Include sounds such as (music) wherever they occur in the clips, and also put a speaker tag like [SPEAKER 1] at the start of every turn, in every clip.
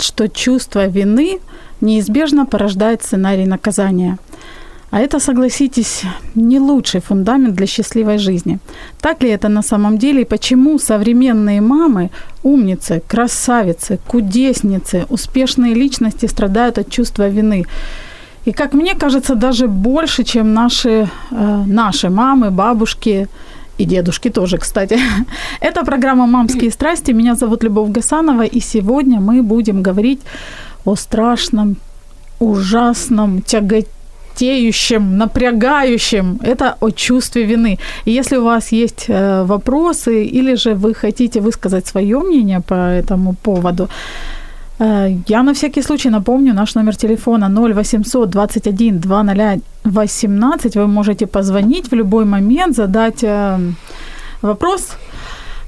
[SPEAKER 1] Что чувство вины неизбежно порождает сценарий наказания. А это, согласитесь, не лучший фундамент для счастливой жизни. Так ли это на самом деле и почему современные мамы, умницы, красавицы, кудесницы, успешные личности страдают от чувства вины? И, как мне кажется, даже больше, чем наши, э, наши мамы, бабушки и дедушки тоже, кстати. (laughs) Это программа «Мамские страсти». Меня зовут Любовь Гасанова, и сегодня мы будем говорить о страшном, ужасном, тяготеющем, напрягающем. Это о чувстве вины. И если у вас есть э, вопросы или же вы хотите высказать свое мнение по этому поводу, я на всякий случай напомню наш номер телефона 0800 21 2018. Вы можете позвонить в любой момент, задать э, вопрос,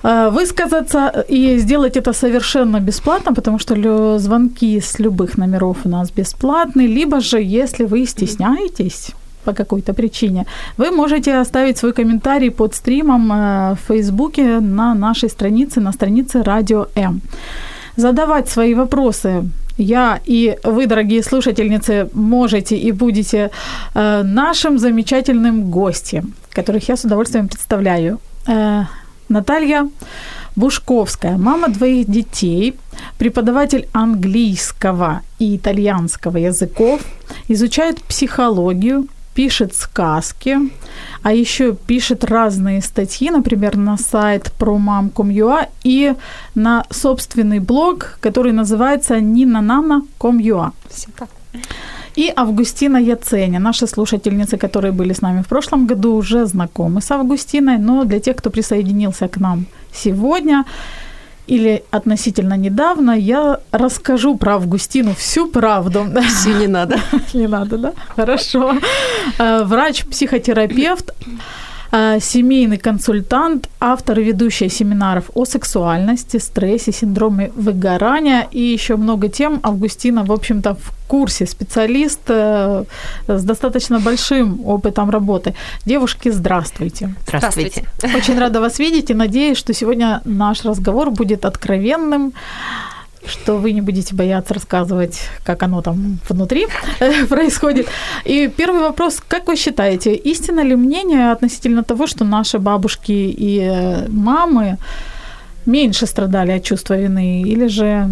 [SPEAKER 1] э, высказаться и сделать это совершенно бесплатно, потому что звонки с любых номеров у нас бесплатные. Либо же, если вы стесняетесь, по какой-то причине, вы можете оставить свой комментарий под стримом в Фейсбуке на нашей странице, на странице Радио М задавать свои вопросы я и вы, дорогие слушательницы, можете и будете э, нашим замечательным гостем, которых я с удовольствием представляю. Э, Наталья Бушковская, мама двоих детей, преподаватель английского и итальянского языков, изучает психологию, пишет сказки, а еще пишет разные статьи, например, на сайт мам.com.ua и на собственный блог, который называется ninanana.com.ua. И Августина Яценя. Наши слушательницы, которые были с нами в прошлом году, уже знакомы с Августиной, но для тех, кто присоединился к нам сегодня, или относительно недавно я расскажу про Августину всю правду.
[SPEAKER 2] Все не надо. (laughs)
[SPEAKER 1] Не надо, да? Хорошо. Э, врач-психотерапевт, семейный консультант, автор и ведущая семинаров о сексуальности, стрессе, синдроме выгорания и еще много тем. Августина, в общем-то, в курсе, специалист э, с достаточно большим опытом работы. Девушки, здравствуйте.
[SPEAKER 2] Здравствуйте.
[SPEAKER 1] Очень рада вас видеть и надеюсь, что сегодня наш разговор будет откровенным, что вы не будете бояться рассказывать, как оно там внутри происходит. И первый вопрос, как вы считаете, истинно ли мнение относительно того, что наши бабушки и э, мамы меньше страдали от чувства вины, или же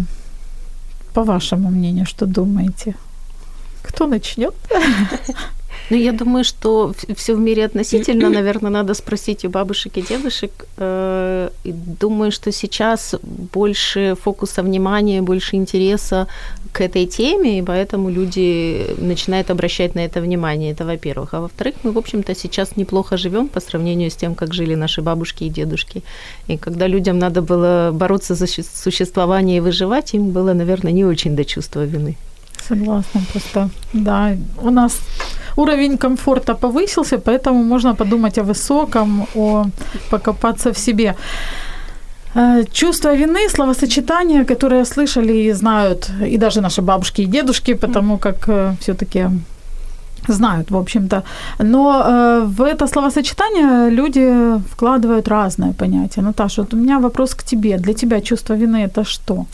[SPEAKER 1] по вашему мнению, что думаете? Кто начнет? (laughs)
[SPEAKER 2] Ну, я думаю, что все в мире относительно. (clears throat) Наверное, надо спросить у бабушек и дедушек. Э, думаю, что сейчас больше фокуса внимания, больше интереса к этой теме, и поэтому люди начинают обращать на это внимание. Это во-первых. А во-вторых, мы, в общем-то, сейчас неплохо живем по сравнению с тем, как жили наши бабушки и дедушки. И когда людям надо было бороться за существование и выживать, им было, наверное, не очень до чувства вины.
[SPEAKER 1] Согласна, просто, да, у нас уровень комфорта повысился, поэтому можно подумать о высоком, о покопаться в себе. Э, чувство вины, словосочетание, которое слышали и знают и даже наши бабушки и дедушки, потому как э, все-таки знают, в общем-то. Но э, в это словосочетание люди вкладывают разное понятие. Наташа, вот у меня вопрос к тебе. Для тебя чувство вины это что?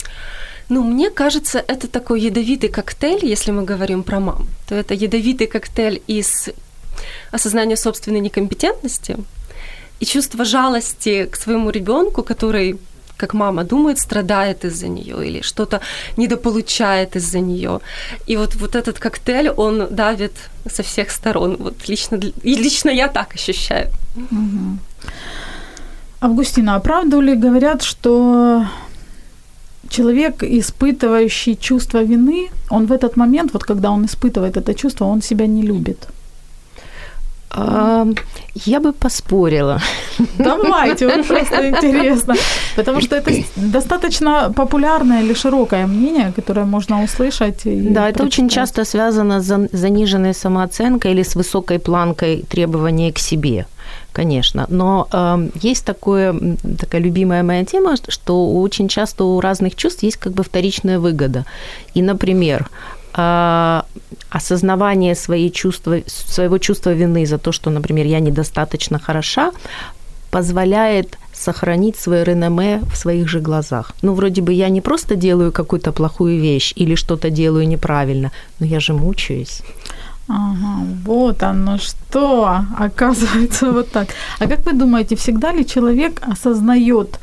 [SPEAKER 3] Ну, мне кажется, это такой ядовитый коктейль, если мы говорим про мам, то это ядовитый коктейль из осознания собственной некомпетентности и чувства жалости к своему ребенку, который как мама думает, страдает из-за нее или что-то недополучает из-за нее. И вот, вот этот коктейль, он давит со всех сторон. Вот лично, и лично я так ощущаю. Угу.
[SPEAKER 1] Августина, а правду ли говорят, что человек, испытывающий чувство вины, он в этот момент, вот когда он испытывает это чувство, он себя не любит.
[SPEAKER 2] А, я бы поспорила.
[SPEAKER 1] Давайте, (laughs) вот просто интересно. Потому что это достаточно популярное или широкое мнение, которое можно услышать.
[SPEAKER 2] да, это очень часто связано с заниженной самооценкой или с высокой планкой требования к себе конечно. Но э, есть такое, такая любимая моя тема, что очень часто у разных чувств есть как бы вторичная выгода. И, например, э, осознавание своей чувства, своего чувства вины за то, что, например, я недостаточно хороша, позволяет сохранить свое реноме в своих же глазах. Ну, вроде бы я не просто делаю какую-то плохую вещь или что-то делаю неправильно, но я же мучаюсь.
[SPEAKER 1] Ага, вот оно что, оказывается, вот так. А как вы думаете, всегда ли человек осознает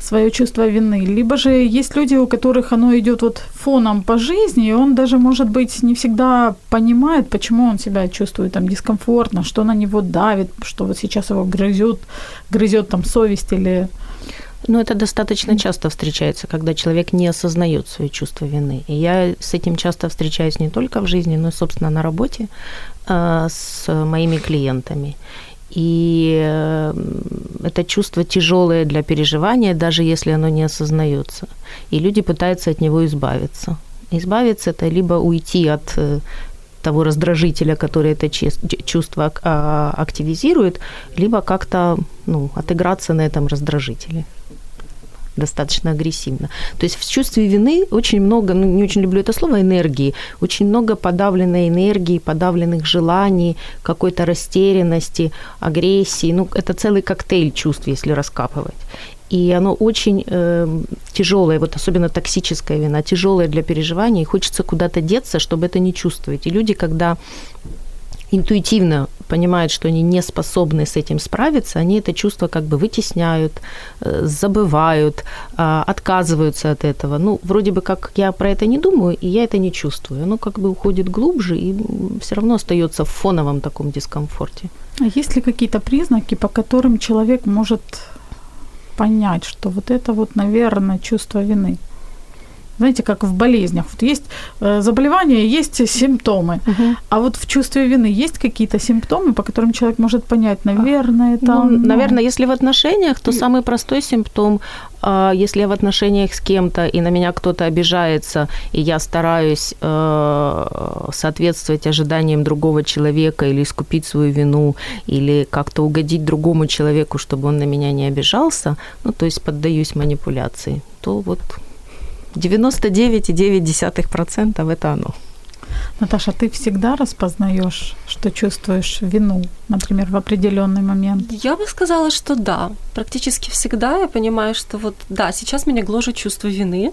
[SPEAKER 1] свое чувство вины, либо же есть люди, у которых оно идет вот фоном по жизни, и он даже, может быть, не всегда понимает, почему он себя чувствует там дискомфортно, что на него давит, что вот сейчас его грызет, грызет там совесть или
[SPEAKER 2] ну, это достаточно часто встречается, когда человек не осознает свои чувства вины. И я с этим часто встречаюсь не только в жизни, но и, собственно, на работе э, с моими клиентами. И э, это чувство тяжелое для переживания, даже если оно не осознается. И люди пытаются от него избавиться. Избавиться это либо уйти от э, того раздражителя, который это чувство а, активизирует, либо как-то ну, отыграться на этом раздражителе достаточно агрессивно. То есть в чувстве вины очень много, ну не очень люблю это слово, энергии, очень много подавленной энергии, подавленных желаний, какой-то растерянности, агрессии. Ну, это целый коктейль чувств, если раскапывать. И оно очень э, тяжелое, вот особенно токсическая вина, тяжелое для переживания, и хочется куда-то деться, чтобы это не чувствовать. И люди, когда интуитивно понимают, что они не способны с этим справиться, они это чувство как бы вытесняют, э, забывают, а, отказываются от этого. Ну, вроде бы как я про это не думаю, и я это не чувствую. Оно как бы уходит глубже и все равно остается в фоновом таком дискомфорте.
[SPEAKER 1] А есть ли какие-то признаки, по которым человек может понять, что вот это вот, наверное, чувство вины? Знаете, как в болезнях. Вот есть э, заболевание, есть симптомы. Угу. А вот в чувстве вины есть какие-то симптомы, по которым человек может понять, наверное, это...
[SPEAKER 2] Ну, ну... Наверное, если в отношениях, то самый простой симптом, а, если я в отношениях с кем-то, и на меня кто-то обижается, и я стараюсь э, соответствовать ожиданиям другого человека или искупить свою вину, или как-то угодить другому человеку, чтобы он на меня не обижался, ну, то есть поддаюсь манипуляции, то вот 99,9% это оно.
[SPEAKER 1] Наташа, ты всегда распознаешь, что чувствуешь вину, например, в определенный момент?
[SPEAKER 3] Я бы сказала, что да. Практически всегда я понимаю, что вот да, сейчас меня гложет чувство вины,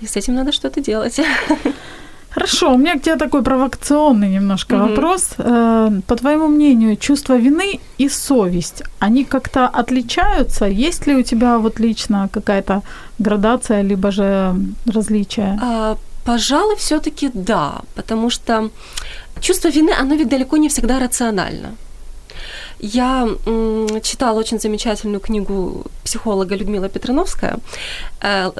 [SPEAKER 3] и с этим надо что-то делать. (laughs)
[SPEAKER 1] Хорошо, у меня к тебе такой провокационный немножко mm-hmm. вопрос. Э, по твоему мнению, чувство вины и совесть, они как-то отличаются? Есть ли у тебя вот лично какая-то градация, либо же различия?
[SPEAKER 3] А, пожалуй, все-таки да, потому что чувство вины, оно ведь далеко не всегда рационально. Я читала очень замечательную книгу психолога Людмила Петроновская. Э,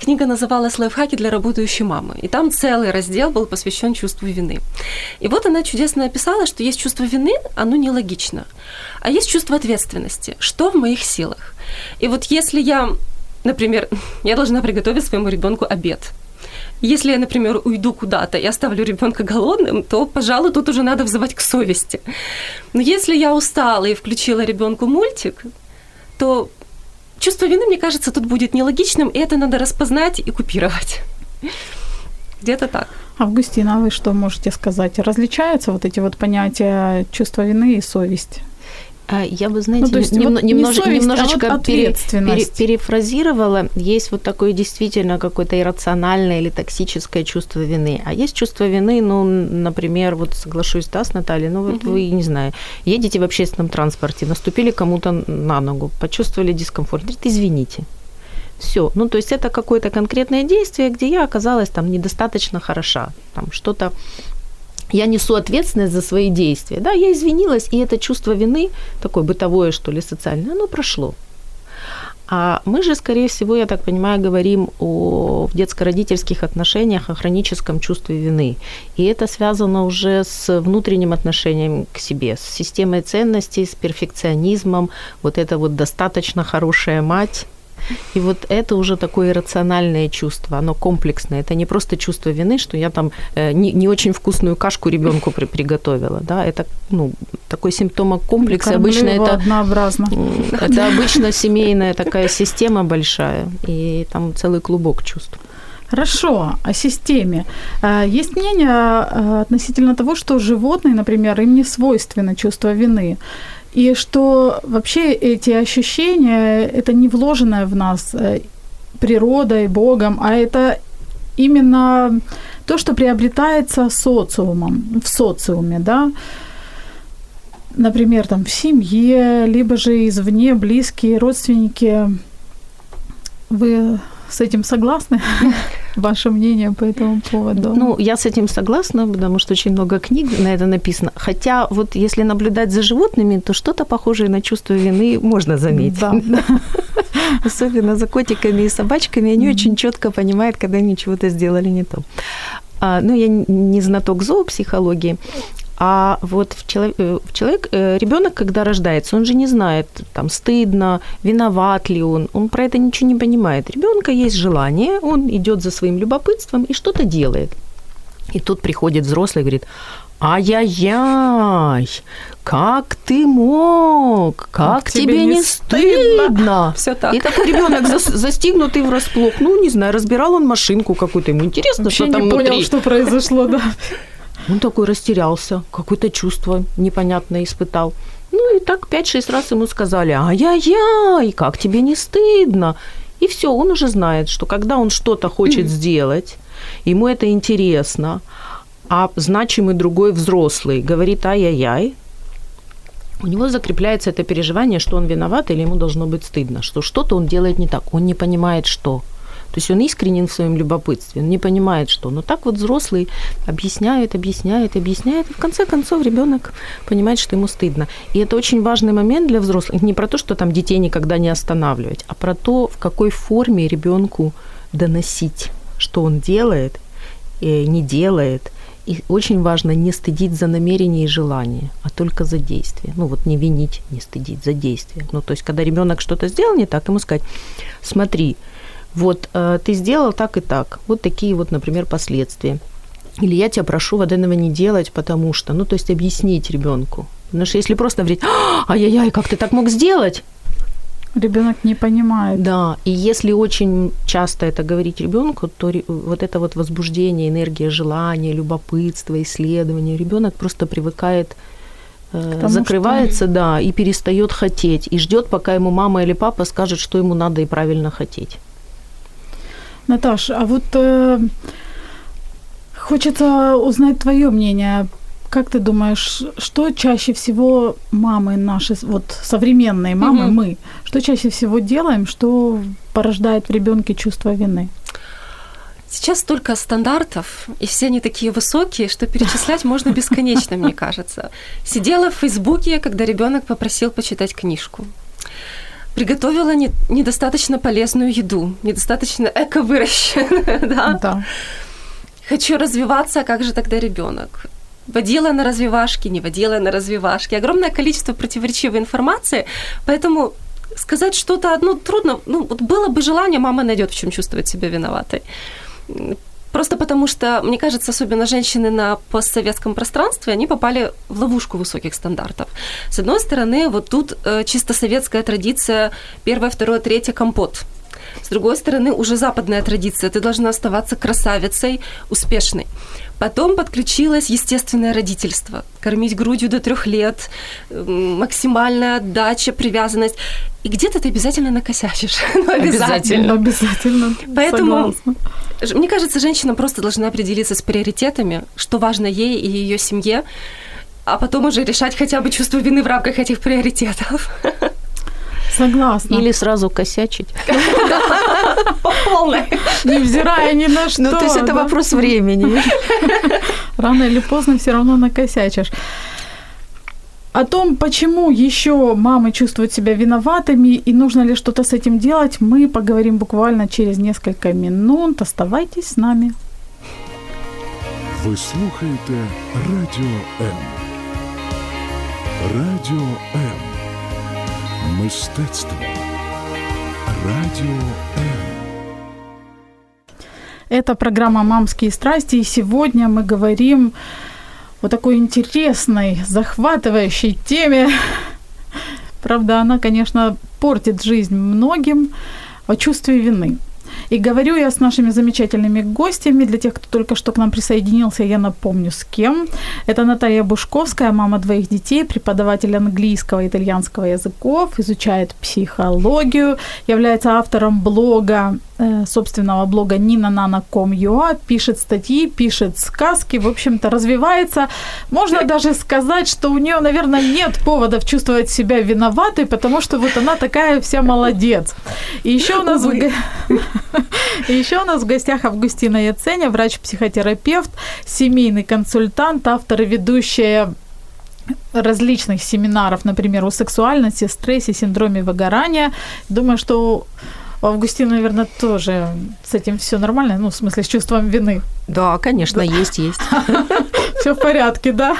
[SPEAKER 3] книга называлась «Лайфхаки для работающей мамы». И там целый раздел был посвящен чувству вины. И вот она чудесно описала, что есть чувство вины, оно нелогично. А есть чувство ответственности. Что в моих силах? И вот если я, например, (laughs) я должна приготовить своему ребенку обед – если я, например, уйду куда-то и оставлю ребенка голодным, то, пожалуй, тут уже надо взывать к совести. Но если я устала и включила ребенку мультик, то чувство вины, мне кажется, тут будет нелогичным, и это надо распознать и купировать. Где-то так.
[SPEAKER 1] Августина, а вы что можете сказать? Различаются вот эти вот понятия чувства вины и совесть?
[SPEAKER 2] А, я бы, знаете, ну, то есть нем, вот немнож, совесть, немножечко а вот пере, пере, перефразировала. Есть вот такое действительно какое-то иррациональное или токсическое чувство вины. А есть чувство вины, ну, например, вот соглашусь, да, с Натальей, ну, вот угу. вы, не знаю, едете в общественном транспорте, наступили кому-то на ногу, почувствовали дискомфорт, говорит, извините. Все. Ну, то есть это какое-то конкретное действие, где я оказалась там недостаточно хороша. Там что-то я несу ответственность за свои действия. Да, я извинилась, и это чувство вины, такое бытовое, что ли, социальное, оно прошло. А мы же, скорее всего, я так понимаю, говорим о детско-родительских отношениях, о хроническом чувстве вины. И это связано уже с внутренним отношением к себе, с системой ценностей, с перфекционизмом. Вот это вот достаточно хорошая мать, и вот это уже такое иррациональное чувство, оно комплексное. Это не просто чувство вины, что я там э, не, не очень вкусную кашку ребенку при, приготовила. Да? Это ну, такой симптом комплекса. Обычно это,
[SPEAKER 1] однообразно.
[SPEAKER 2] это обычно семейная такая система большая, и там целый клубок чувств.
[SPEAKER 1] Хорошо, о системе. А, есть мнение а, относительно того, что животные, например, им не свойственно чувство вины. И что вообще эти ощущения, это не вложенное в нас э, природой, Богом, а это именно то, что приобретается социумом, в социуме, да, например, там в семье, либо же извне близкие родственники. Вы с этим согласны? (laughs) Ваше мнение по этому поводу?
[SPEAKER 2] Ну, я с этим согласна, потому что очень много книг на это написано. Хотя вот если наблюдать за животными, то что-то похожее на чувство вины можно заметить. Да. (laughs) Особенно за котиками и собачками. Они очень четко понимают, когда они чего-то сделали не то. А, ну, я не знаток зоопсихологии, а вот в человек, э, в человек э, ребенок, когда рождается, он же не знает, там, стыдно, виноват ли он, он про это ничего не понимает. Ребенка есть желание, он идет за своим любопытством и что-то делает. И тут приходит взрослый и говорит, Ай-яй-яй, как ты мог? Как, как тебе, тебе не стыдно? стыдно?
[SPEAKER 3] Все так.
[SPEAKER 2] И такой ребенок за, застигнутый врасплох. Ну, не знаю, разбирал он машинку какую-то, ему интересно,
[SPEAKER 1] Вообще
[SPEAKER 2] что там
[SPEAKER 1] не
[SPEAKER 2] внутри.
[SPEAKER 1] понял, что произошло, да.
[SPEAKER 2] Он такой растерялся, какое-то чувство непонятное испытал. Ну и так 5-6 раз ему сказали, ай-яй-яй, как тебе не стыдно? И все, он уже знает, что когда он что-то хочет сделать, ему это интересно, а значимый другой взрослый говорит ай-яй-яй, у него закрепляется это переживание, что он виноват или ему должно быть стыдно, что что-то он делает не так, он не понимает, что. То есть он искренен в своем любопытстве, он не понимает, что. Но так вот взрослый объясняет, объясняет, объясняет, и в конце концов ребенок понимает, что ему стыдно. И это очень важный момент для взрослых. Не про то, что там детей никогда не останавливать, а про то, в какой форме ребенку доносить, что он делает, не делает. И очень важно не стыдить за намерение и желание, а только за действие. Ну вот не винить, не стыдить за действие. Ну то есть когда ребенок что-то сделал не так, ему сказать, смотри, вот э, ты сделал так и так, вот такие вот, например, последствия. Или я тебя прошу вот этого не делать, потому что, ну, то есть объяснить ребенку. Потому что если просто говорить, «А, ай-яй-яй, как ты так мог сделать?
[SPEAKER 1] Ребенок не понимает.
[SPEAKER 2] Да, и если очень часто это говорить ребенку, то вот это вот возбуждение, энергия желания, любопытство, исследование, ребенок просто привыкает э, закрывается, что... да, и перестает хотеть, и ждет, пока ему мама или папа скажет, что ему надо и правильно хотеть.
[SPEAKER 1] Наташ, а вот э, хочется узнать твое мнение. Как ты думаешь, что чаще всего мамы наши, вот современные мамы, угу. мы, что чаще всего делаем, что порождает в ребенке чувство вины?
[SPEAKER 3] Сейчас столько стандартов, и все они такие высокие, что перечислять (laughs) можно бесконечно, мне кажется. Сидела в Фейсбуке, когда ребенок попросил почитать книжку приготовила не, недостаточно полезную еду, недостаточно эко-выращенную, (laughs) да?
[SPEAKER 1] Да.
[SPEAKER 3] Хочу развиваться, а как же тогда ребенок? Водила на развивашки, не водила на развивашки. Огромное количество противоречивой информации, поэтому сказать что-то одно трудно. Ну, вот было бы желание, мама найдет, в чем чувствовать себя виноватой. Просто потому что, мне кажется, особенно женщины на постсоветском пространстве, они попали в ловушку высоких стандартов. С одной стороны, вот тут э, чисто советская традиция первое, второе, третье компот. С другой стороны, уже западная традиция. Ты должна оставаться красавицей, успешной. Потом подключилось естественное родительство. Кормить грудью до трех лет, максимальная отдача, привязанность. И где-то ты обязательно накосячишь. (laughs)
[SPEAKER 1] ну, обязательно. Обязательно.
[SPEAKER 3] Поэтому, Согласна. мне кажется, женщина просто должна определиться с приоритетами, что важно ей и ее семье, а потом уже решать хотя бы чувство вины в рамках этих приоритетов. (laughs)
[SPEAKER 1] Согласна.
[SPEAKER 2] Или сразу косячить. (laughs)
[SPEAKER 3] По полной.
[SPEAKER 1] Невзирая ни на что.
[SPEAKER 2] Ну, то есть это вопрос времени. (laughs)
[SPEAKER 1] Рано или поздно все равно накосячишь. О том, почему еще мамы чувствуют себя виноватыми и нужно ли что-то с этим делать, мы поговорим буквально через несколько минут. Оставайтесь с нами.
[SPEAKER 4] Ви слухаєте Радіо М. Радіо М. Мистецтво. Радіо.
[SPEAKER 1] Это программа «Мамские страсти», и сегодня мы говорим о такой интересной, захватывающей теме. Правда, она, конечно, портит жизнь многим, о чувстве вины. И говорю я с нашими замечательными гостями. Для тех, кто только что к нам присоединился, я напомню, с кем. Это Наталья Бушковская, мама двоих детей, преподаватель английского и итальянского языков, изучает психологию, является автором блога собственного блога ninanana.com.ua, пишет статьи, пишет сказки, в общем-то, развивается. Можно даже сказать, что у нее, наверное, нет поводов чувствовать себя виноватой, потому что вот она такая вся молодец. И еще у нас, в... (laughs) и еще у нас в гостях Августина Яценя, врач-психотерапевт, семейный консультант, автор и ведущая различных семинаров, например, о сексуальности, стрессе, синдроме выгорания. Думаю, что у Августина, наверное, тоже с этим все нормально, ну, в смысле, с чувством вины.
[SPEAKER 2] Да, конечно, да. есть, есть. (laughs)
[SPEAKER 1] Все в порядке, да.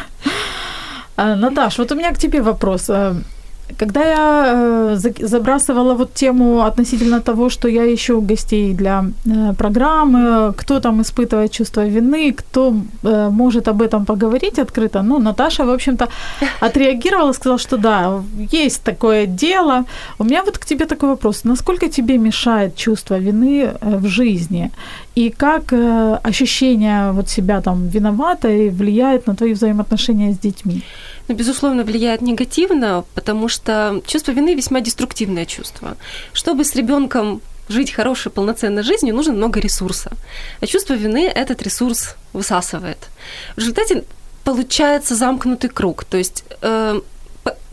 [SPEAKER 1] А, Наташ, вот у меня к тебе вопрос. Когда я э, забрасывала вот тему относительно того, что я ищу гостей для э, программы, кто там испытывает чувство вины, кто э, может об этом поговорить открыто, ну, Наташа, в общем-то, (laughs) отреагировала, сказала, что да, есть такое дело. У меня вот к тебе такой вопрос. Насколько тебе мешает чувство вины в жизни? И как ощущение вот себя там виноватой влияет на твои взаимоотношения с детьми?
[SPEAKER 3] Ну, безусловно, влияет негативно, потому что чувство вины весьма деструктивное чувство. Чтобы с ребенком жить хорошей, полноценной жизнью, нужно много ресурса. А чувство вины этот ресурс высасывает. В результате получается замкнутый круг. То есть э,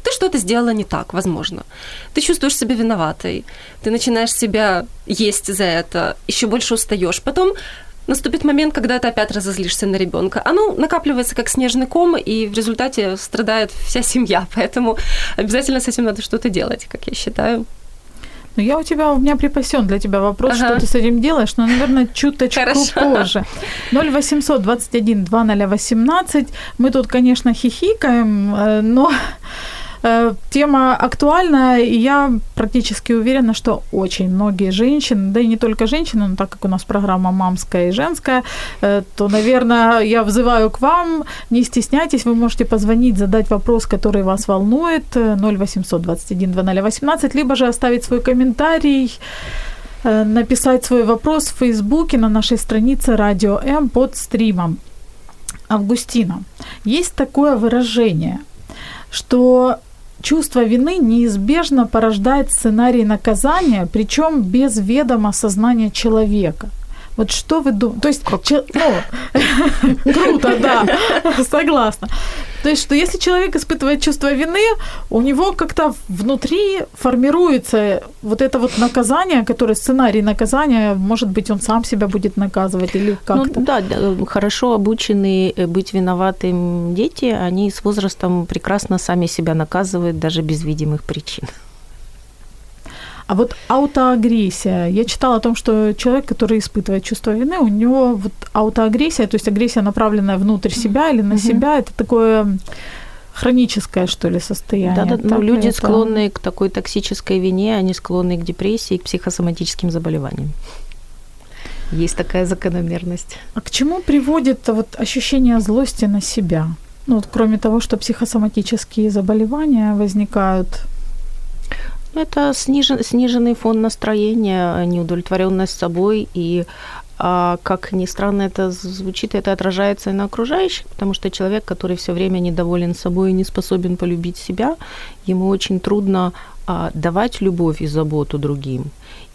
[SPEAKER 3] ты что-то сделала не так, возможно. Ты чувствуешь себя виноватой, ты начинаешь себя есть за это, еще больше устаешь. Потом наступит момент, когда ты опять разозлишься на ребенка. Оно накапливается как снежный ком, и в результате страдает вся семья. (laughs) Поэтому обязательно с этим надо что-то делать, как я считаю.
[SPEAKER 1] Ну, я у тебя, у меня припасен для тебя вопрос, ага. что ты с этим делаешь, но, наверное, чуточку Хорошо. позже. 0800 21 2018. Мы тут, конечно, хихикаем, э, но тема актуальная, и я практически уверена, что очень многие женщины, да и не только женщины, но так как у нас программа мамская и женская, э, то, наверное, я взываю к вам, не стесняйтесь, вы можете позвонить, задать вопрос, который вас волнует, 0800 21 2018, либо же оставить свой комментарий, э, написать свой вопрос в Фейсбуке на нашей странице Радио М под стримом. Августина, есть такое выражение, что чувство вины неизбежно порождает сценарий наказания, причем без ведома сознания человека. Вот что вы думаете? То есть, че, ну, (laughs) круто, (laughs) да, согласна. То есть, что если человек испытывает чувство вины, у него как-то внутри формируется вот это вот наказание, которое сценарий наказания, может быть, он сам себя будет наказывать или ну как-то.
[SPEAKER 2] Ну, да, хорошо обученные э, быть виноватым дети, они с возрастом прекрасно сами себя наказывают даже без видимых причин.
[SPEAKER 1] А вот аутоагрессия. Я читала о том, что человек, который испытывает чувство вины, у него вот аутоагрессия, то есть агрессия, направленная внутрь себя или на себя, это такое хроническое, что ли, состояние.
[SPEAKER 2] Да, да, ну, люди это... склонные к такой токсической вине, они склонны к депрессии, к психосоматическим заболеваниям. Есть такая закономерность.
[SPEAKER 1] А к чему приводит вот ощущение злости на себя? Ну, вот, кроме того, что психосоматические заболевания возникают
[SPEAKER 2] это снижен, сниженный фон настроения, неудовлетворенность собой и а, как ни странно это звучит, это отражается и на окружающих, потому что человек, который все время недоволен собой и не способен полюбить себя, ему очень трудно а, давать любовь и заботу другим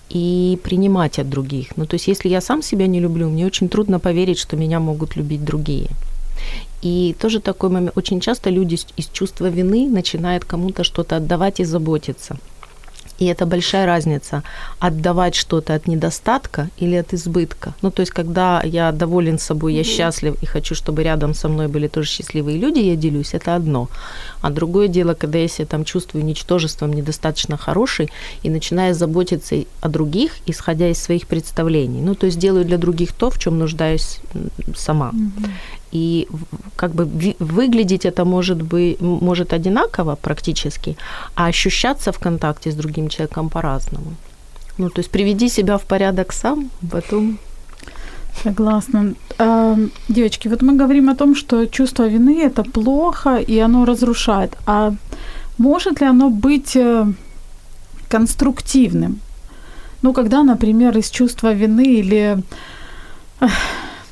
[SPEAKER 2] и принимать от других. Ну, то есть, если я сам себя не люблю, мне очень трудно поверить, что меня могут любить другие. И тоже такой момент. Очень часто люди из чувства вины начинают кому-то что-то отдавать и заботиться. И это большая разница отдавать что-то от недостатка или от избытка. Ну, то есть, когда я доволен собой, я счастлив и хочу, чтобы рядом со мной были тоже счастливые люди, я делюсь, это одно. А другое дело, когда я себя там чувствую ничтожеством, недостаточно хороший, и начинаю заботиться о других, исходя из своих представлений. Ну, то есть, делаю для других то, в чем нуждаюсь сама. Mm-hmm. И как бы выглядеть это может быть может одинаково практически, а ощущаться в контакте с другим человеком по-разному. Ну, то есть приведи себя в порядок сам, потом
[SPEAKER 1] Согласна. А, девочки, вот мы говорим о том, что чувство вины это плохо и оно разрушает. А может ли оно быть э, конструктивным? Ну, когда, например, из чувства вины или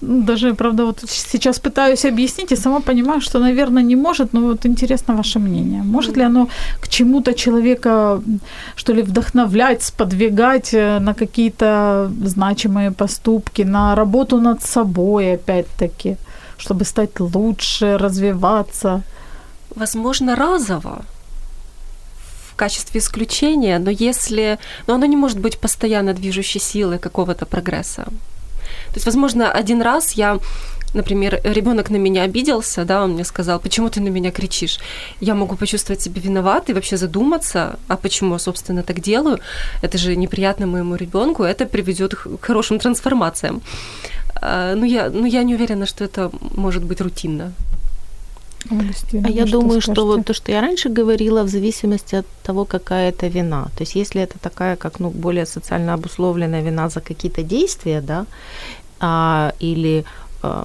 [SPEAKER 1] даже, правда, вот сейчас пытаюсь объяснить и сама понимаю, что, наверное, не может, но вот интересно ваше мнение. Может ли оно к чему-то человека, что ли, вдохновлять, сподвигать э, на какие-то значимые поступки, на работу над собой, опять-таки, чтобы стать лучше, развиваться?
[SPEAKER 3] Возможно, разово в качестве исключения, но если... Но оно не может быть постоянно движущей силой какого-то прогресса. То есть, возможно, один раз я например, ребенок на меня обиделся, да, он мне сказал, почему ты на меня кричишь? Я могу почувствовать себя виноватой, вообще задуматься, а почему я, собственно, так делаю? Это же неприятно моему ребенку, это приведет к хорошим трансформациям. А, ну, я, ну, я не уверена, что это может быть рутинно.
[SPEAKER 2] А я думаю, скажете? что вот то, что я раньше говорила, в зависимости от того, какая это вина. То есть если это такая, как ну, более социально обусловленная вина за какие-то действия, да, а, или а,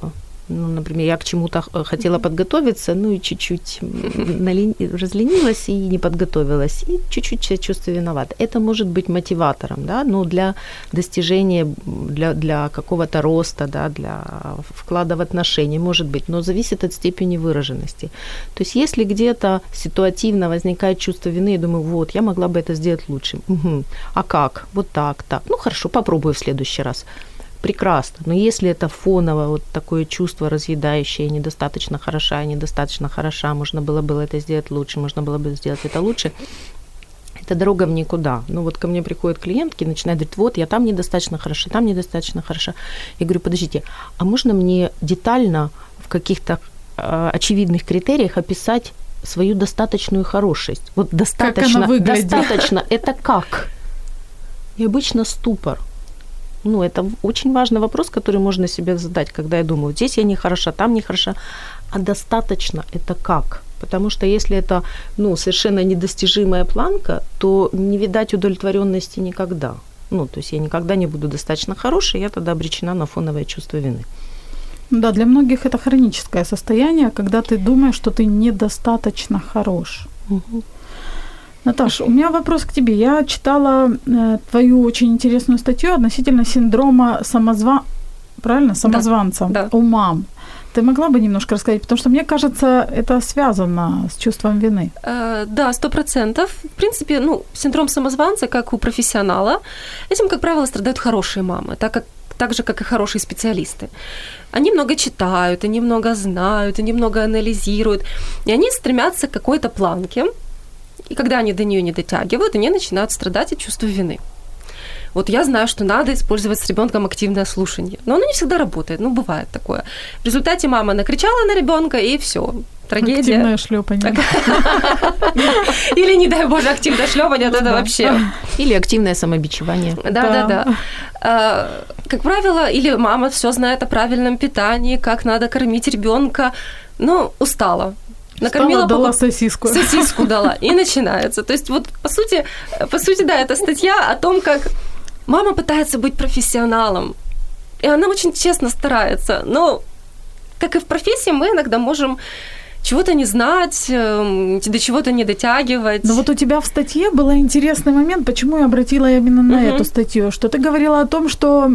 [SPEAKER 2] ну, например, я к чему-то хотела подготовиться, ну и чуть-чуть разленилась и не подготовилась, и чуть-чуть себя чувствую виновата. Это может быть мотиватором, да, но для достижения, для, для какого-то роста, да, для вклада в отношения, может быть, но зависит от степени выраженности. То есть если где-то ситуативно возникает чувство вины, я думаю, вот, я могла бы это сделать лучше. Угу. А как? Вот так, так. Ну хорошо, попробую в следующий раз прекрасно. Но если это фоново вот такое чувство разъедающее, недостаточно хороша, недостаточно хороша, можно было бы это сделать лучше, можно было бы сделать это лучше, это дорога в никуда. Ну вот ко мне приходят клиентки начинают говорить, вот я там недостаточно хороша, там недостаточно хороша. Я говорю, подождите, а можно мне детально в каких-то э, очевидных критериях описать свою достаточную хорошесть? Вот достаточно, достаточно, это как? И обычно ступор ну, это очень важный вопрос, который можно себе задать, когда я думаю, здесь я не хороша, там не хороша. А достаточно это как? Потому что если это ну, совершенно недостижимая планка, то не видать удовлетворенности никогда. Ну, то есть я никогда не буду достаточно хорошей, я тогда обречена на фоновое чувство вины.
[SPEAKER 1] Да, для многих это хроническое состояние, когда ты думаешь, что ты недостаточно хорош. Угу. Наташа, у меня вопрос к тебе. Я читала э, твою очень интересную статью относительно синдрома самозва... Правильно? Самозванца
[SPEAKER 3] да, да.
[SPEAKER 1] у мам. Ты могла бы немножко рассказать, потому что мне кажется, это связано с чувством вины.
[SPEAKER 3] Э, да, сто процентов. В принципе, ну, синдром самозванца, как у профессионала, этим, как правило, страдают хорошие мамы, так как так же, как и хорошие специалисты. Они много читают, они много знают, они много анализируют, и они стремятся к какой-то планке, и когда они до нее не дотягивают, они начинают страдать от чувства вины. Вот я знаю, что надо использовать с ребенком активное слушание. Но оно не всегда работает, ну, бывает такое. В результате мама накричала на ребенка, и все. Трагедия.
[SPEAKER 1] Активное шлепание. (laughs)
[SPEAKER 3] Или, не дай боже, активное шлепание, это вообще.
[SPEAKER 2] Или активное самобичевание.
[SPEAKER 3] Да, да, да. А, как правило, или мама все знает о правильном питании, как надо кормить ребенка, но устала
[SPEAKER 1] накормила, Стала, дала сосиску.
[SPEAKER 3] Сосиску дала, и начинается. То есть вот, по сути, по сути, да, это статья о том, как мама пытается быть профессионалом, и она очень честно старается, но, как и в профессии, мы иногда можем чего-то не знать, эм, до чего-то не дотягивать.
[SPEAKER 1] Но вот у тебя в статье был интересный момент, почему я обратила именно на uh-huh. эту статью, что ты говорила о том, что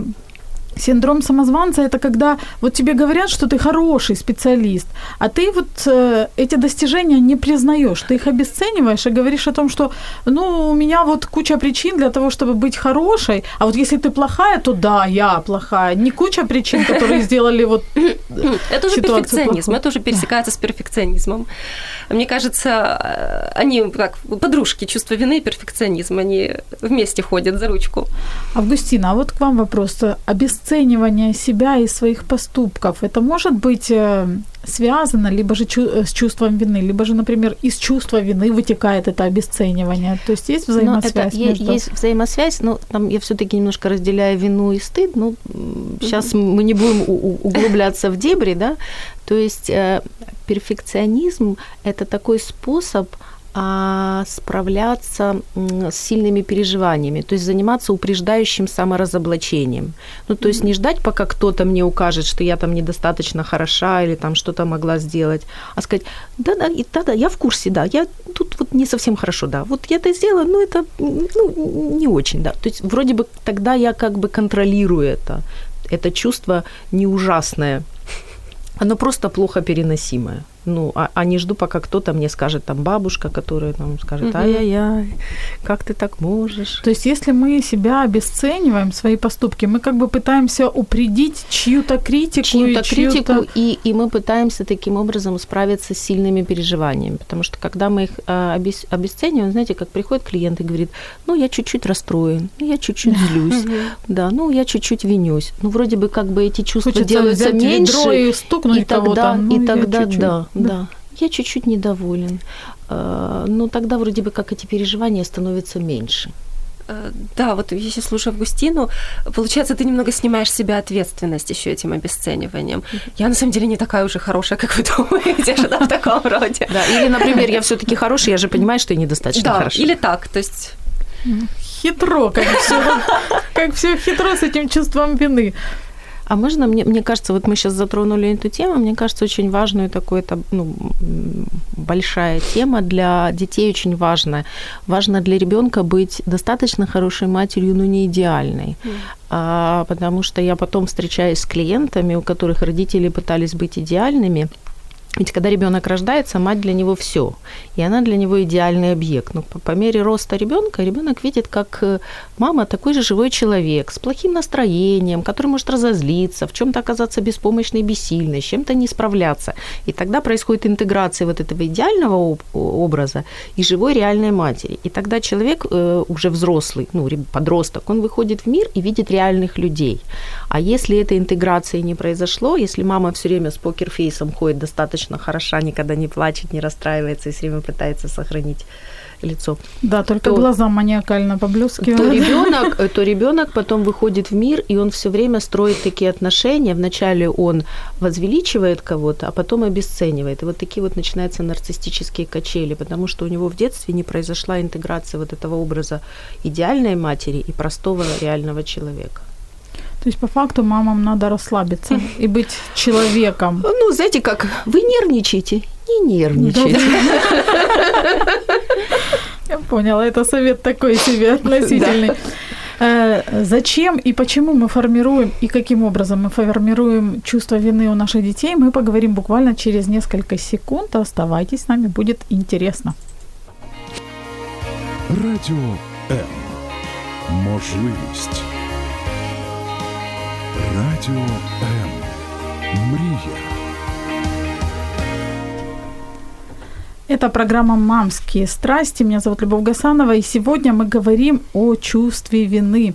[SPEAKER 1] Синдром самозванца это когда вот тебе говорят, что ты хороший специалист, а ты вот э, эти достижения не признаешь, ты их обесцениваешь и говоришь о том, что ну у меня вот куча причин для того, чтобы быть хорошей, а вот если ты плохая, то да, я плохая. Не куча причин, которые сделали вот
[SPEAKER 3] Это уже перфекционизм, это уже пересекается с перфекционизмом. Мне кажется, э, они как подружки, чувство вины и перфекционизм, они вместе ходят за ручку.
[SPEAKER 1] Августина, а вот к вам вопрос. Обесценивание себя и своих поступков, это может быть э, связано либо же чу- с чувством вины, либо же, например, из чувства вины вытекает это обесценивание. То есть есть взаимосвязь?
[SPEAKER 2] Это между... Есть взаимосвязь, но там я все-таки немножко разделяю вину и стыд. Ну, сейчас мы не будем углубляться в дебри, да. То есть э, перфекционизм – это такой способ а справляться с сильными переживаниями, то есть заниматься упреждающим саморазоблачением. Ну, то есть не ждать, пока кто-то мне укажет, что я там недостаточно хороша или там что-то могла сделать, а сказать, да-да, и да-да, я в курсе, да, я тут вот не совсем хорошо, да, вот я это сделала, но это ну, не очень, да. То есть вроде бы тогда я как бы контролирую это, это чувство не ужасное, оно просто плохо переносимое. Ну, а, а не жду, пока кто-то мне скажет, там, бабушка, которая там скажет, ай-яй-яй, как ты так можешь?
[SPEAKER 1] То есть, если мы себя обесцениваем, свои поступки, мы как бы пытаемся упредить чью-то критику.
[SPEAKER 2] Чью-то
[SPEAKER 1] и
[SPEAKER 2] критику,
[SPEAKER 1] чью-то...
[SPEAKER 2] и, и мы пытаемся таким образом справиться с сильными переживаниями. Потому что когда мы их а, обес, обесцениваем, знаете, как приходит клиент и говорит, ну, я чуть-чуть расстроен, ну, я чуть-чуть злюсь, да, ну, я чуть-чуть винюсь. Ну, вроде бы как бы эти чувства делаются меньше.
[SPEAKER 1] и
[SPEAKER 2] тогда,
[SPEAKER 1] Ну,
[SPEAKER 2] и тогда
[SPEAKER 1] чуть-чуть.
[SPEAKER 2] Да, да, я чуть-чуть недоволен. Э, Но тогда вроде бы как эти переживания становятся меньше.
[SPEAKER 3] Э, Да, вот если слушаю Августину, получается, ты немного снимаешь с себя ответственность еще этим обесцениванием. Я на самом деле не такая уже хорошая, как вы думаете, что в таком (laughs) роде.
[SPEAKER 2] Да, или, например, я все-таки хороший, я же понимаю, что я недостаточно
[SPEAKER 3] Да,
[SPEAKER 2] хороша.
[SPEAKER 3] или так, то есть
[SPEAKER 1] Хитро, как все, как все хитро с этим чувством вины.
[SPEAKER 2] А можно, мне, мне кажется, вот мы сейчас затронули эту тему, мне кажется, очень важную такой, это, ну, большая тема для детей очень важная. Важно для ребенка быть достаточно хорошей матерью, но не идеальной. А, потому что я потом встречаюсь с клиентами, у которых родители пытались быть идеальными, ведь когда ребенок рождается, мать для него все, и она для него идеальный объект. Но по, по мере роста ребенка ребенок видит, как э, мама такой же живой человек с плохим настроением, который может разозлиться, в чем-то оказаться беспомощной, бессильной, с чем-то не справляться. И тогда происходит интеграция вот этого идеального об- образа и живой реальной матери. И тогда человек э, уже взрослый, ну, подросток, он выходит в мир и видит реальных людей. А если этой интеграции не произошло, если мама все время с покерфейсом ходит достаточно хороша, никогда не плачет, не расстраивается и все время пытается сохранить лицо,
[SPEAKER 1] Да, только
[SPEAKER 2] То-
[SPEAKER 1] глаза маниакально поблескивают.
[SPEAKER 2] то (laughs) ребенок, то ребенок потом выходит в мир, и он все время строит такие отношения. Вначале он возвеличивает кого-то, а потом обесценивает. И вот такие вот начинаются нарциссические качели, потому что у него в детстве не произошла интеграция вот этого образа идеальной матери и простого реального человека.
[SPEAKER 1] То есть, по факту, мамам надо расслабиться и быть человеком.
[SPEAKER 2] Ну, знаете как, вы нервничаете, не нервничайте.
[SPEAKER 1] Я поняла, это совет такой себе относительный. Э, Зачем и почему мы формируем и каким образом мы формируем чувство вины у наших детей, мы поговорим буквально через несколько секунд. Оставайтесь с нами, будет интересно.
[SPEAKER 4] Радіо М. Можливість. Радіо М. Мрія.
[SPEAKER 1] Это программа «Мамские страсти». Меня зовут Любовь Гасанова, и сегодня мы говорим о чувстве вины.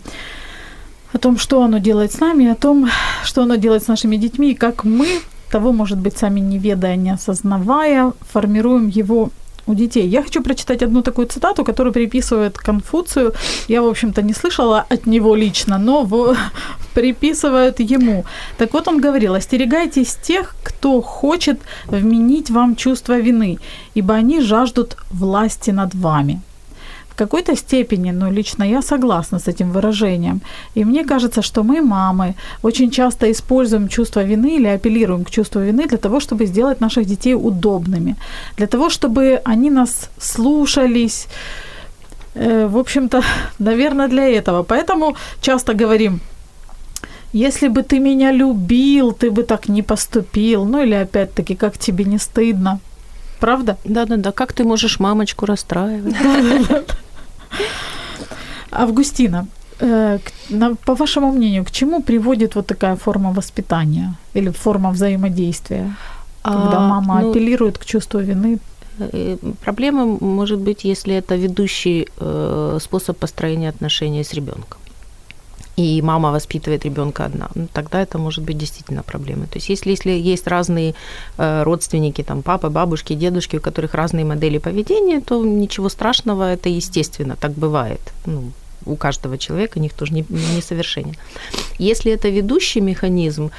[SPEAKER 1] О том, что оно делает с нами, о том, что оно делает с нашими детьми, и как мы, того, может быть, сами не ведая, не осознавая, формируем его у детей. Я хочу прочитать одну такую цитату, которую приписывает Конфуцию. Я, в общем-то, не слышала от него лично, но в- (laughs) приписывают ему. Так вот он говорил, остерегайтесь тех, кто хочет вменить вам чувство вины, ибо они жаждут власти над вами. Какой-то степени, ну, лично я согласна с этим выражением. И мне кажется, что мы, мамы, очень часто используем чувство вины или апеллируем к чувству вины для того, чтобы сделать наших детей удобными, для того, чтобы они нас слушались. Э, В общем-то, (laughs) наверное, для этого. Поэтому часто говорим, если бы ты меня любил, ты бы так не поступил. Ну или опять-таки, как тебе не стыдно. Правда?
[SPEAKER 2] Да-да-да, как ты можешь мамочку расстраивать? (laughs)
[SPEAKER 1] Августина, э, по вашему мнению, к чему приводит вот такая форма воспитания или форма взаимодействия, когда
[SPEAKER 2] А,
[SPEAKER 1] мама
[SPEAKER 2] ну,
[SPEAKER 1] апеллирует к чувству вины?
[SPEAKER 2] Э, Проблема может быть, если это ведущий э, способ построения отношений с ребенком. И мама воспитывает ребенка одна, ну, тогда это может быть действительно проблемой. То есть если, если есть разные э, родственники, там папа, бабушки, дедушки, у которых разные модели поведения, то ничего страшного, это естественно, так бывает. Ну, у каждого человека, никто же не, не совершенен. Если это ведущий механизм,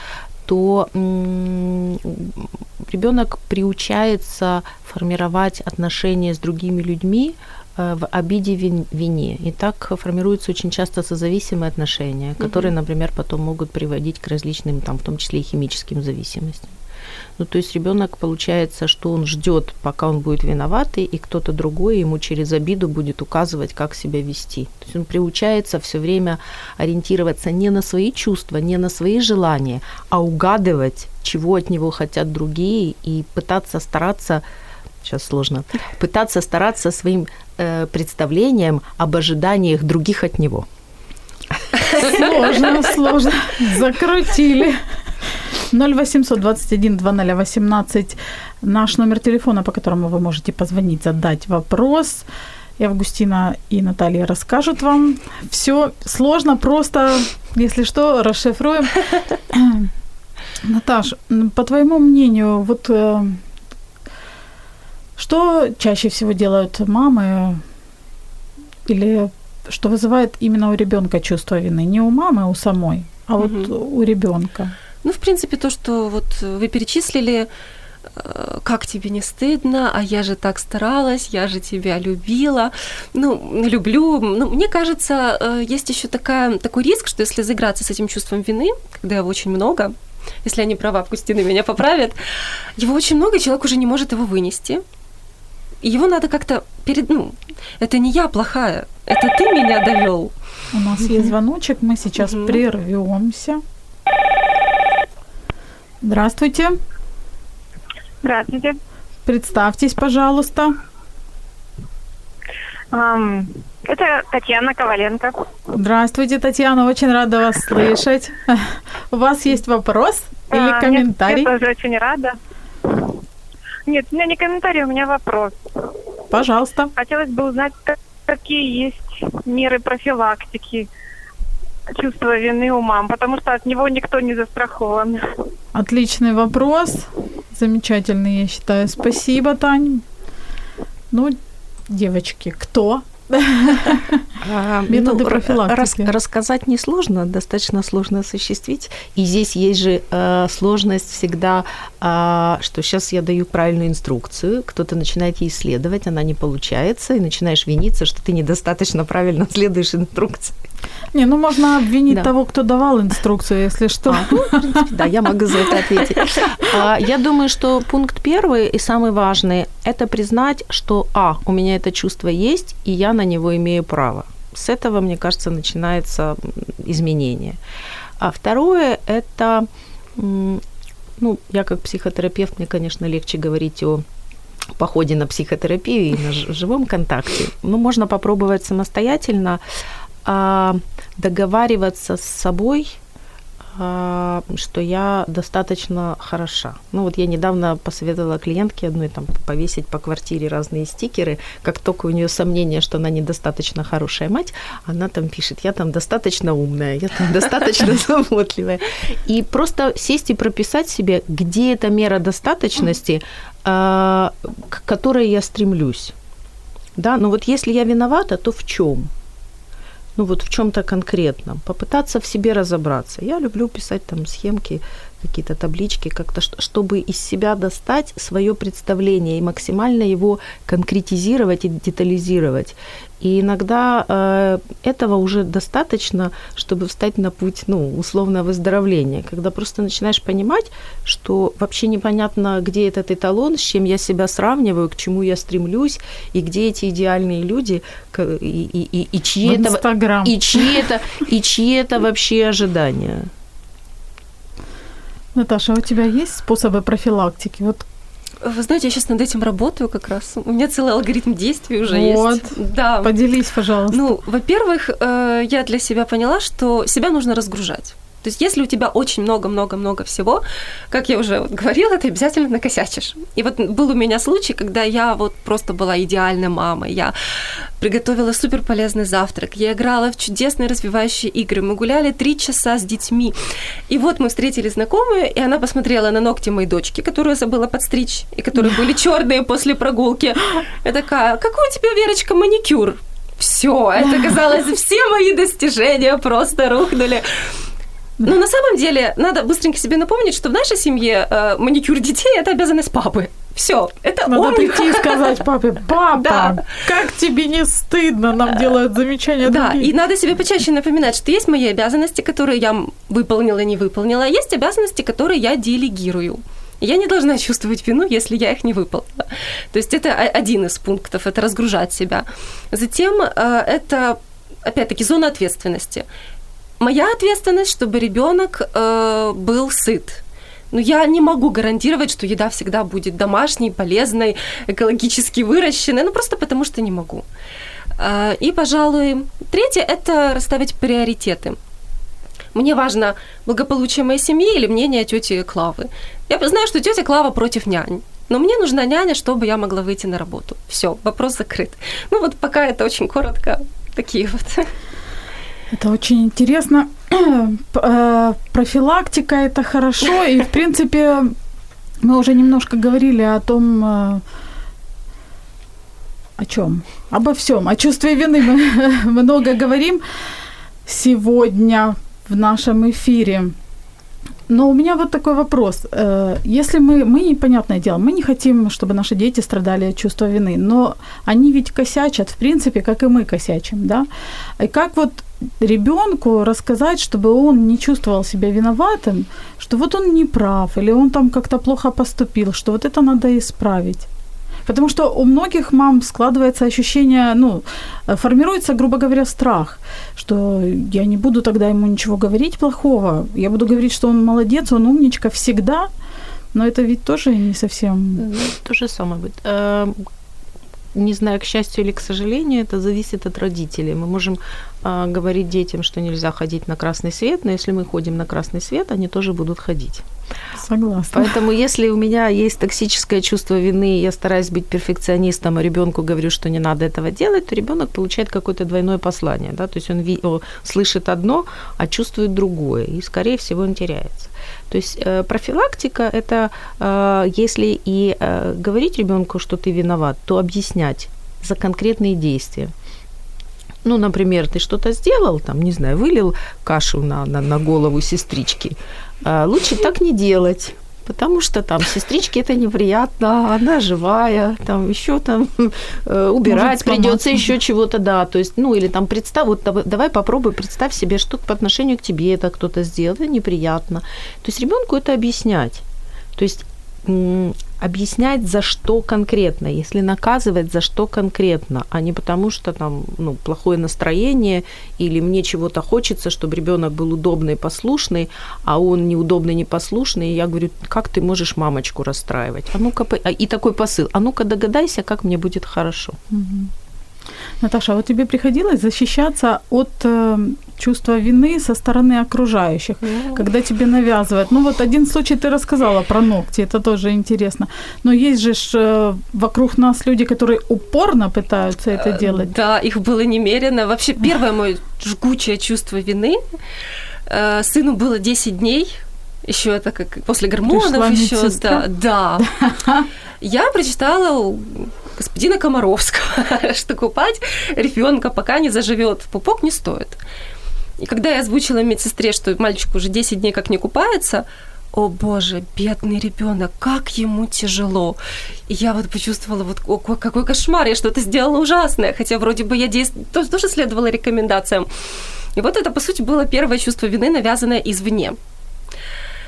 [SPEAKER 2] то ребенок приучается формировать отношения с другими людьми в обиде вин- вине. И так формируются очень часто созависимые отношения, которые, например, потом могут приводить к различным, там, в том числе и химическим зависимостям. Ну, то есть ребенок получается, что он ждет, пока он будет виноватый, и кто-то другой ему через обиду будет указывать, как себя вести. То есть он приучается все время ориентироваться не на свои чувства, не на свои желания, а угадывать, чего от него хотят другие, и пытаться стараться сейчас сложно, пытаться стараться своим э, представлением об ожиданиях других от него.
[SPEAKER 1] Сложно, сложно. Закрутили. 0800 21 2018 наш номер телефона, по которому вы можете позвонить, задать вопрос. И Августина и Наталья расскажут вам. Все сложно, просто, если что, расшифруем. (clears throat) Наташ, по твоему мнению, вот э, что чаще всего делают мамы или что вызывает именно у ребенка чувство вины? Не у мамы, а у самой, а вот
[SPEAKER 3] Мгм.
[SPEAKER 1] у ребенка.
[SPEAKER 3] Ну, в принципе, то, что вот вы перечислили, э, как тебе не стыдно, а я же так старалась, я же тебя любила, ну, люблю. Ну, мне кажется, э, есть еще такая, такой риск, что если заиграться с этим чувством вины, когда его очень много, если не права, Августина меня поправит, его очень много, человек уже не может его вынести. Его надо как-то перед... Ну, это не я плохая, это ты меня довел.
[SPEAKER 1] У нас есть звоночек, мы сейчас
[SPEAKER 3] Мгм.
[SPEAKER 1] прервемся. Здравствуйте,
[SPEAKER 5] Здравствуйте.
[SPEAKER 1] представьтесь, пожалуйста.
[SPEAKER 5] Ам, Это Татьяна Коваленко.
[SPEAKER 1] Здравствуйте, Татьяна, очень рада вас (laughs) слышать. У вас есть вопрос или
[SPEAKER 5] А,
[SPEAKER 1] комментарий?
[SPEAKER 5] Нет, я тоже очень рада. Нет, у меня не комментарий, у меня вопрос.
[SPEAKER 1] Пожалуйста.
[SPEAKER 5] Хотелось бы узнать, как- какие есть меры профилактики чувства вины у мам, потому что от него никто не застрахован.
[SPEAKER 1] Отличный вопрос. Замечательный, я считаю. Спасибо, Тань. Ну, девочки, кто?
[SPEAKER 2] А,
[SPEAKER 1] Методы
[SPEAKER 2] ра-
[SPEAKER 1] профилактики.
[SPEAKER 2] рас- рассказать несложно, достаточно сложно осуществить. И здесь есть же э, сложность всегда, а, что сейчас я даю правильную инструкцию, кто-то начинает ей следовать, она не получается, и начинаешь виниться, что ты недостаточно правильно следуешь инструкции.
[SPEAKER 1] Не, ну можно обвинить
[SPEAKER 2] Да.
[SPEAKER 1] того, кто давал инструкцию, если что.
[SPEAKER 2] А, ну, в принципе, да, я могу за это ответить. А, Я думаю, что пункт первый и самый важный – это признать, что, а, у меня это чувство есть, и я на него имею право. С этого, мне кажется, начинается изменение. А второе – это, ну, я как психотерапевт, мне, конечно, легче говорить о походе на психотерапию и на живом контакте. Ну, можно попробовать самостоятельно договариваться с собой, а, что я достаточно хороша. Ну вот я недавно посоветовала клиентке одной там повесить по квартире разные стикеры. Как только у нее сомнение, что она недостаточно хорошая мать, она там пишет, я там достаточно умная, я там достаточно (laughs) заботливая. И просто сесть и прописать себе, где эта мера достаточности, а, к которой я стремлюсь. Да, но вот если я виновата, то в чем? Ну вот в чем-то конкретном, попытаться в себе разобраться. Я люблю писать там схемки, какие-то таблички, как-то, чтобы из себя достать свое представление и максимально его конкретизировать и детализировать. И иногда э, этого уже достаточно, чтобы встать на путь, ну, условно, выздоровления, когда просто начинаешь понимать, что вообще непонятно, где этот эталон, с чем я себя сравниваю, к чему я стремлюсь, и где эти идеальные люди, и, и, и, и чьи это...
[SPEAKER 1] Инстаграм.
[SPEAKER 2] И чьи это, и чьи это вообще ожидания?
[SPEAKER 1] Наташа, а у тебя есть способы профилактики? Вот
[SPEAKER 3] Вы знаете, я сейчас над этим работаю как раз. У меня целый алгоритм действий уже
[SPEAKER 1] Вот.
[SPEAKER 3] есть. Да.
[SPEAKER 1] поделись, пожалуйста.
[SPEAKER 3] Ну, во-первых, э, я для себя поняла, что себя нужно разгружать. То есть, если у тебя очень много-много-много всего, как я уже вот говорила, ты обязательно накосячишь. И вот был у меня случай, когда я вот просто была идеальной мамой. Я приготовила супер полезный завтрак, я играла в чудесные развивающие игры, мы гуляли три часа с детьми. И вот мы встретили знакомую, и она посмотрела на ногти моей дочки, которую я забыла подстричь, и которые были (laughs) черные после прогулки. Я такая, какой у тебя, Верочка, маникюр? Все, это казалось, все мои достижения просто рухнули. Но на самом деле надо быстренько себе напомнить, что в нашей семье э, маникюр детей – это обязанность папы. Все, это
[SPEAKER 1] Надо
[SPEAKER 3] он.
[SPEAKER 1] прийти и сказать папе, папа,
[SPEAKER 3] Да.
[SPEAKER 1] как тебе не стыдно, нам делают замечания
[SPEAKER 3] Да,
[SPEAKER 1] другие».
[SPEAKER 3] и надо себе почаще напоминать, что есть мои обязанности, которые я выполнила, не выполнила, а есть обязанности, которые я делегирую. Я не должна чувствовать вину, если я их не выполнила. То есть это один из пунктов, это разгружать себя. Затем э, это, опять-таки, зона ответственности. Моя ответственность, чтобы ребенок э, был сыт. Но я не могу гарантировать, что еда всегда будет домашней, полезной, экологически выращенной, ну просто потому что не могу. А, И, пожалуй, третье – это расставить приоритеты. Мне важно благополучие моей семьи или мнение тети Клавы. Я знаю, что тетя Клава против нянь. Но мне нужна няня, чтобы я могла выйти на работу. Все, вопрос закрыт. Ну вот пока это очень коротко. Такие вот.
[SPEAKER 1] Это очень интересно. (clears throat) Э, Профилактика – это хорошо, и, в принципе, мы уже немножко говорили о том, э, о чем? Обо всем. О чувстве вины мы (laughs) много говорим сегодня в нашем эфире. Но у меня вот такой вопрос. Э, Если мы, мы, непонятное дело, мы не хотим, чтобы наши дети страдали от чувства вины, но они ведь косячат, в принципе, как и мы косячим, да? И как вот ребенку рассказать, чтобы он не чувствовал себя виноватым, что вот он не прав, или он там как-то плохо поступил, что вот это надо исправить? Потому что у многих мам складывается ощущение, ну, э, формируется, грубо говоря, страх, что я не буду тогда ему ничего говорить плохого, я буду говорить, что он молодец, он умничка всегда, но это ведь тоже не совсем...
[SPEAKER 2] То же самое будет. Э, Не знаю, к счастью или к сожалению, это зависит от родителей. Мы можем э, говорить детям, что нельзя ходить на красный свет, но если мы ходим на красный свет, они тоже будут ходить.
[SPEAKER 1] Согласна.
[SPEAKER 2] Поэтому если у меня есть токсическое чувство вины, я стараюсь быть перфекционистом, а ребенку говорю, что не надо этого делать, то ребенок получает какое-то двойное послание. Да? То есть он ви- слышит одно, а чувствует другое, и, скорее всего, он теряется. То есть э, профилактика – это э, если и э, говорить ребенку, что ты виноват, то объяснять за конкретные действия. Ну, например, ты что-то сделал, там, не знаю, вылил кашу на, на, на голову сестрички. А, лучше так не делать. Потому что там сестричке это неприятно, она живая, там еще там э, убирать придется, еще чего-то, да. То есть, ну или там представь, вот давай, попробуй представь себе, что по отношению к тебе это кто-то сделал, это неприятно. То есть ребенку это объяснять. То есть объяснять, за что конкретно, если наказывать, за что конкретно, а не потому, что там ну, плохое настроение или мне чего-то хочется, чтобы ребенок был удобный, послушный, а он неудобный, непослушный. И я говорю, как ты можешь мамочку расстраивать? А ну-ка, и такой посыл, а ну-ка догадайся, как мне будет хорошо.
[SPEAKER 1] Наташа, а вот тебе приходилось защищаться от э, чувства вины со стороны окружающих, когда тебе навязывают? Ну вот один случай ты рассказала про ногти, это тоже интересно. Но есть же ж, э, вокруг нас люди, которые упорно пытаются это делать.
[SPEAKER 3] Да, их было немерено. Вообще, первое мое жгучее чувство вины. э, Сыну было 10 дней, еще это как после гормонов, еще да, да. (laughs) Я прочитала у господина Комаровского, (laughs) что купать ребенка, пока не заживет пупок, не стоит. И когда я озвучила медсестре, что мальчик уже 10 дней как не купается, о боже, бедный ребенок, как ему тяжело. И я вот почувствовала, вот о, ко- какой кошмар, я что-то сделала ужасное, хотя вроде бы я действ... то- тоже следовала рекомендациям. И вот это, по сути, было первое чувство вины, навязанное извне.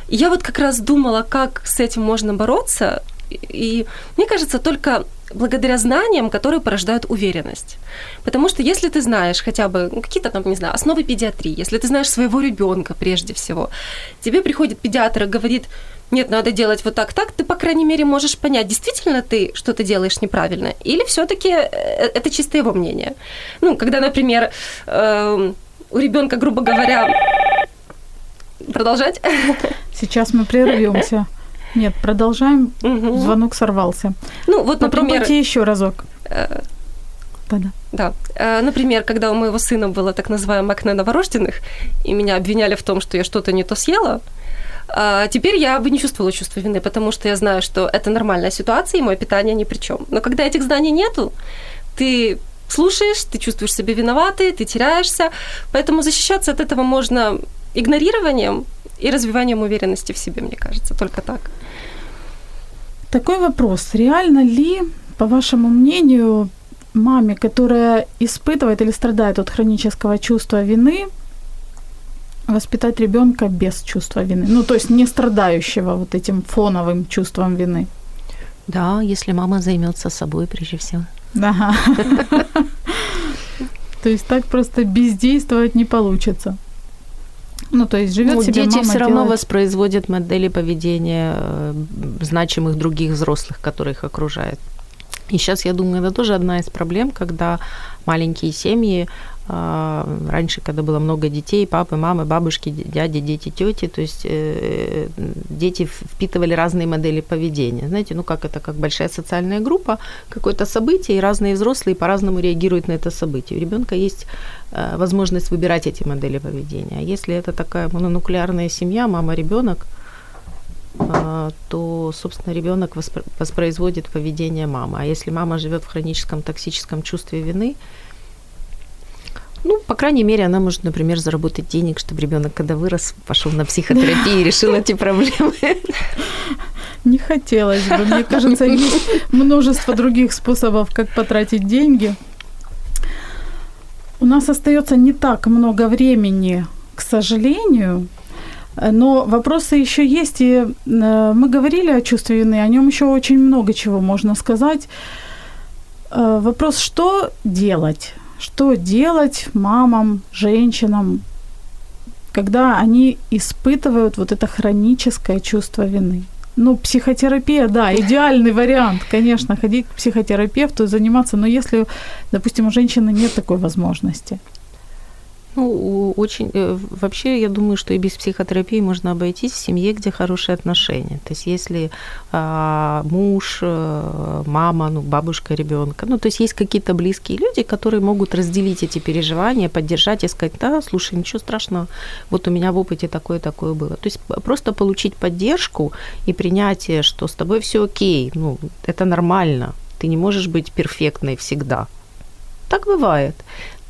[SPEAKER 3] И я вот как раз думала, как с этим можно бороться. И- мне кажется, только благодаря знаниям, которые порождают уверенность. Потому что если ты знаешь хотя бы ну, какие-то там, не знаю, основы педиатрии, если ты знаешь своего ребенка прежде всего, тебе приходит педиатр и говорит, нет, надо делать вот так, так, ты, по крайней мере, можешь понять, действительно ты что-то делаешь неправильно, или все-таки это чисто его мнение. Ну, когда, например, эм, у ребенка, грубо говоря, продолжать?
[SPEAKER 1] Сейчас мы прервемся. Нет, продолжаем.
[SPEAKER 3] Мгм.
[SPEAKER 1] Звонок сорвался.
[SPEAKER 3] Ну, вот, например,
[SPEAKER 1] Попробуйте еще разок.
[SPEAKER 3] э,
[SPEAKER 1] Да-да.
[SPEAKER 3] Да. Э, Например, когда у моего сына было так называемое акне новорожденных, и меня обвиняли в том, что я что-то не то съела, а теперь я бы не чувствовала чувство вины, потому что я знаю, что это нормальная ситуация, и мое питание ни при чем. Но когда этих знаний нету, ты слушаешь, ты чувствуешь себя виноватой, ты теряешься, поэтому защищаться от этого можно игнорированием и развиванием уверенности в себе, мне кажется, только так.
[SPEAKER 1] Такой вопрос. Реально ли, по вашему мнению, маме, которая испытывает или страдает от хронического чувства вины, воспитать ребенка без чувства вины? Ну, то есть не страдающего вот этим фоновым чувством вины.
[SPEAKER 2] Да, если мама займется собой прежде всего.
[SPEAKER 1] Ага. (laughs) То есть так просто бездействовать не получится. Ну, то есть живет
[SPEAKER 2] ну,
[SPEAKER 1] себе
[SPEAKER 2] дети все равно
[SPEAKER 1] делает-
[SPEAKER 2] воспроизводят модели поведения э, значимых других взрослых, которые их окружают. И сейчас, я думаю, это тоже одна из проблем, когда маленькие семьи, а, раньше, когда было много детей, папы, мамы, бабушки, дяди, дети, тети, то есть э, дети впитывали разные модели поведения. Знаете, ну как это, как большая социальная группа, какое-то событие, и разные взрослые по-разному реагируют на это событие. У ребенка есть э, возможность выбирать эти модели поведения. А если это такая мононуклеарная семья, мама, ребенок, то, собственно, ребенок воспро- воспроизводит поведение мамы. А если мама живет в хроническом токсическом чувстве вины, ну, по крайней мере, она может, например, заработать денег, чтобы ребенок, когда вырос, пошел на психотерапию и решил эти проблемы.
[SPEAKER 1] Не хотелось бы. Мне кажется, есть множество других способов, как потратить деньги. У нас остается не так много времени, к сожалению, но вопросы еще есть, и э, мы говорили о чувстве вины, о нем еще очень много чего можно сказать. Э, Вопрос, что делать? Что делать мамам, женщинам, когда они испытывают вот это хроническое чувство вины? Ну, психотерапия, да, (laughs) идеальный вариант, конечно, ходить к психотерапевту и заниматься, но если, допустим, у женщины нет такой возможности.
[SPEAKER 2] Ну, очень... э, Вообще, я думаю, что и без психотерапии можно обойтись в семье, где хорошие отношения. То есть, если а, муж, э, мама, ну, бабушка ребенка, ну, то есть, есть какие-то близкие люди, которые могут разделить эти переживания, поддержать и сказать, да, слушай, ничего страшного, вот у меня в опыте такое-такое было. То есть, просто получить поддержку и принятие, что с тобой все окей, ну, это нормально, ты не можешь быть перфектной всегда. Так бывает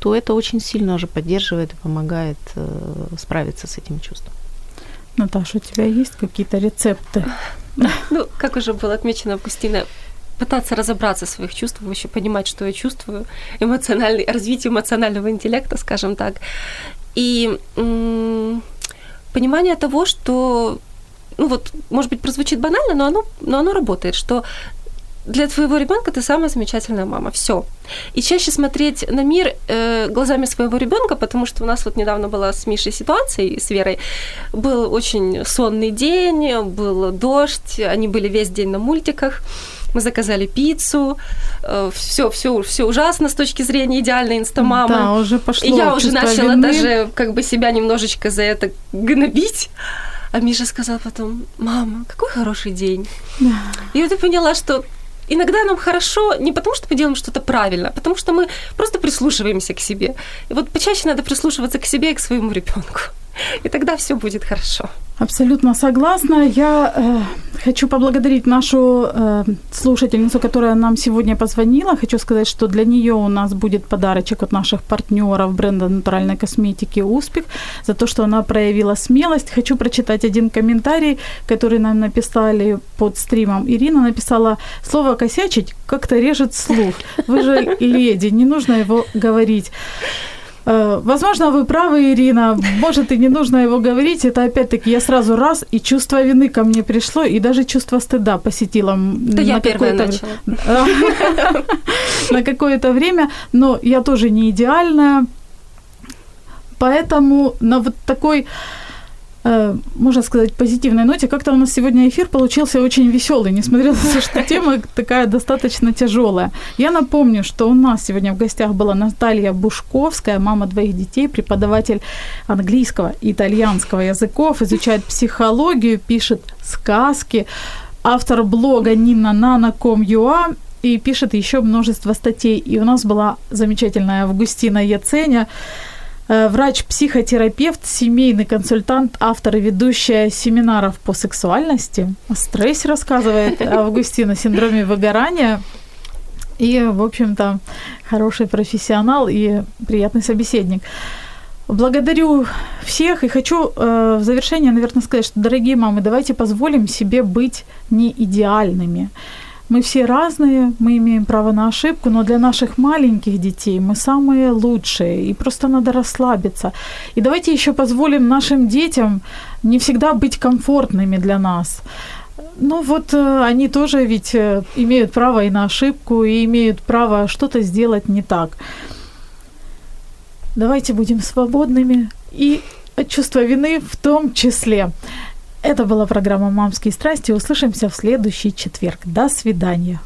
[SPEAKER 2] то это очень сильно уже поддерживает и помогает э, справиться с этим чувством.
[SPEAKER 1] Наташа, у тебя есть какие-то рецепты?
[SPEAKER 3] Ну, как уже было отмечено Августина, пытаться разобраться в своих чувствах, вообще понимать, что я чувствую, эмоциональный, развитие эмоционального интеллекта, скажем так. И м, понимание того, что, ну вот, может быть, прозвучит банально, но оно, но оно работает, что для твоего ребенка ты самая замечательная мама. Все. И чаще смотреть на мир э, глазами своего ребенка, потому что у нас вот недавно была с Мишей ситуация, с Верой. Был очень сонный день, был дождь, они были весь день на мультиках. Мы заказали пиццу, все, все, все ужасно с точки зрения идеальной инстамамы.
[SPEAKER 1] Да, уже пошло
[SPEAKER 3] И я уже начала
[SPEAKER 1] вины.
[SPEAKER 3] даже как бы себя немножечко за это гнобить. А Миша сказал потом, мама, какой хороший день. И вот я поняла, что иногда нам хорошо не потому, что мы делаем что-то правильно, а потому что мы просто прислушиваемся к себе. И вот почаще надо прислушиваться к себе и к своему ребенку. И тогда все будет хорошо.
[SPEAKER 1] Абсолютно согласна. Я э, хочу поблагодарить нашу э, слушательницу, которая нам сегодня позвонила. Хочу сказать, что для нее у нас будет подарочек от наших партнеров бренда натуральной косметики «Успех» за то, что она проявила смелость. Хочу прочитать один комментарий, который нам написали под стримом. Ирина написала, слово «косячить» как-то режет слух. Вы же леди, не нужно его говорить. Э, Возможно, вы правы, Ирина. Может, и не нужно его говорить. Это опять-таки я сразу раз, и чувство вины ко мне пришло, и даже чувство стыда посетило
[SPEAKER 3] Да я
[SPEAKER 1] на
[SPEAKER 3] первая
[SPEAKER 1] какое-то
[SPEAKER 3] начала. (laughs)
[SPEAKER 1] на какое-то время. Но я тоже не идеальная. Поэтому на вот такой можно сказать, позитивной ноте. Как-то у нас сегодня эфир получился очень веселый, несмотря на то, что тема такая достаточно тяжелая. Я напомню, что у нас сегодня в гостях была Наталья Бушковская, мама двоих детей, преподаватель английского и итальянского языков, изучает психологию, пишет сказки, автор блога Нина Нана.com.ua и пишет еще множество статей. И у нас была замечательная Августина Яценя, э, врач-психотерапевт, семейный консультант, автор и ведущая семинаров по сексуальности. О стрессе рассказывает Августина, синдроме выгорания. И, в общем-то, хороший профессионал и приятный собеседник. Благодарю всех и хочу э, в завершение, наверное, сказать, что, дорогие мамы, давайте позволим себе быть не идеальными. Мы все разные, мы имеем право на ошибку, но для наших маленьких детей мы самые лучшие, и просто надо расслабиться. И давайте еще позволим нашим детям не всегда быть комфортными для нас. Ну вот э, они тоже ведь э, имеют право и на ошибку, и имеют право что-то сделать не так. Давайте будем свободными и от чувства вины в том числе. Это была программа «Мамские страсти». Услышимся в следующий четверг. До свидания.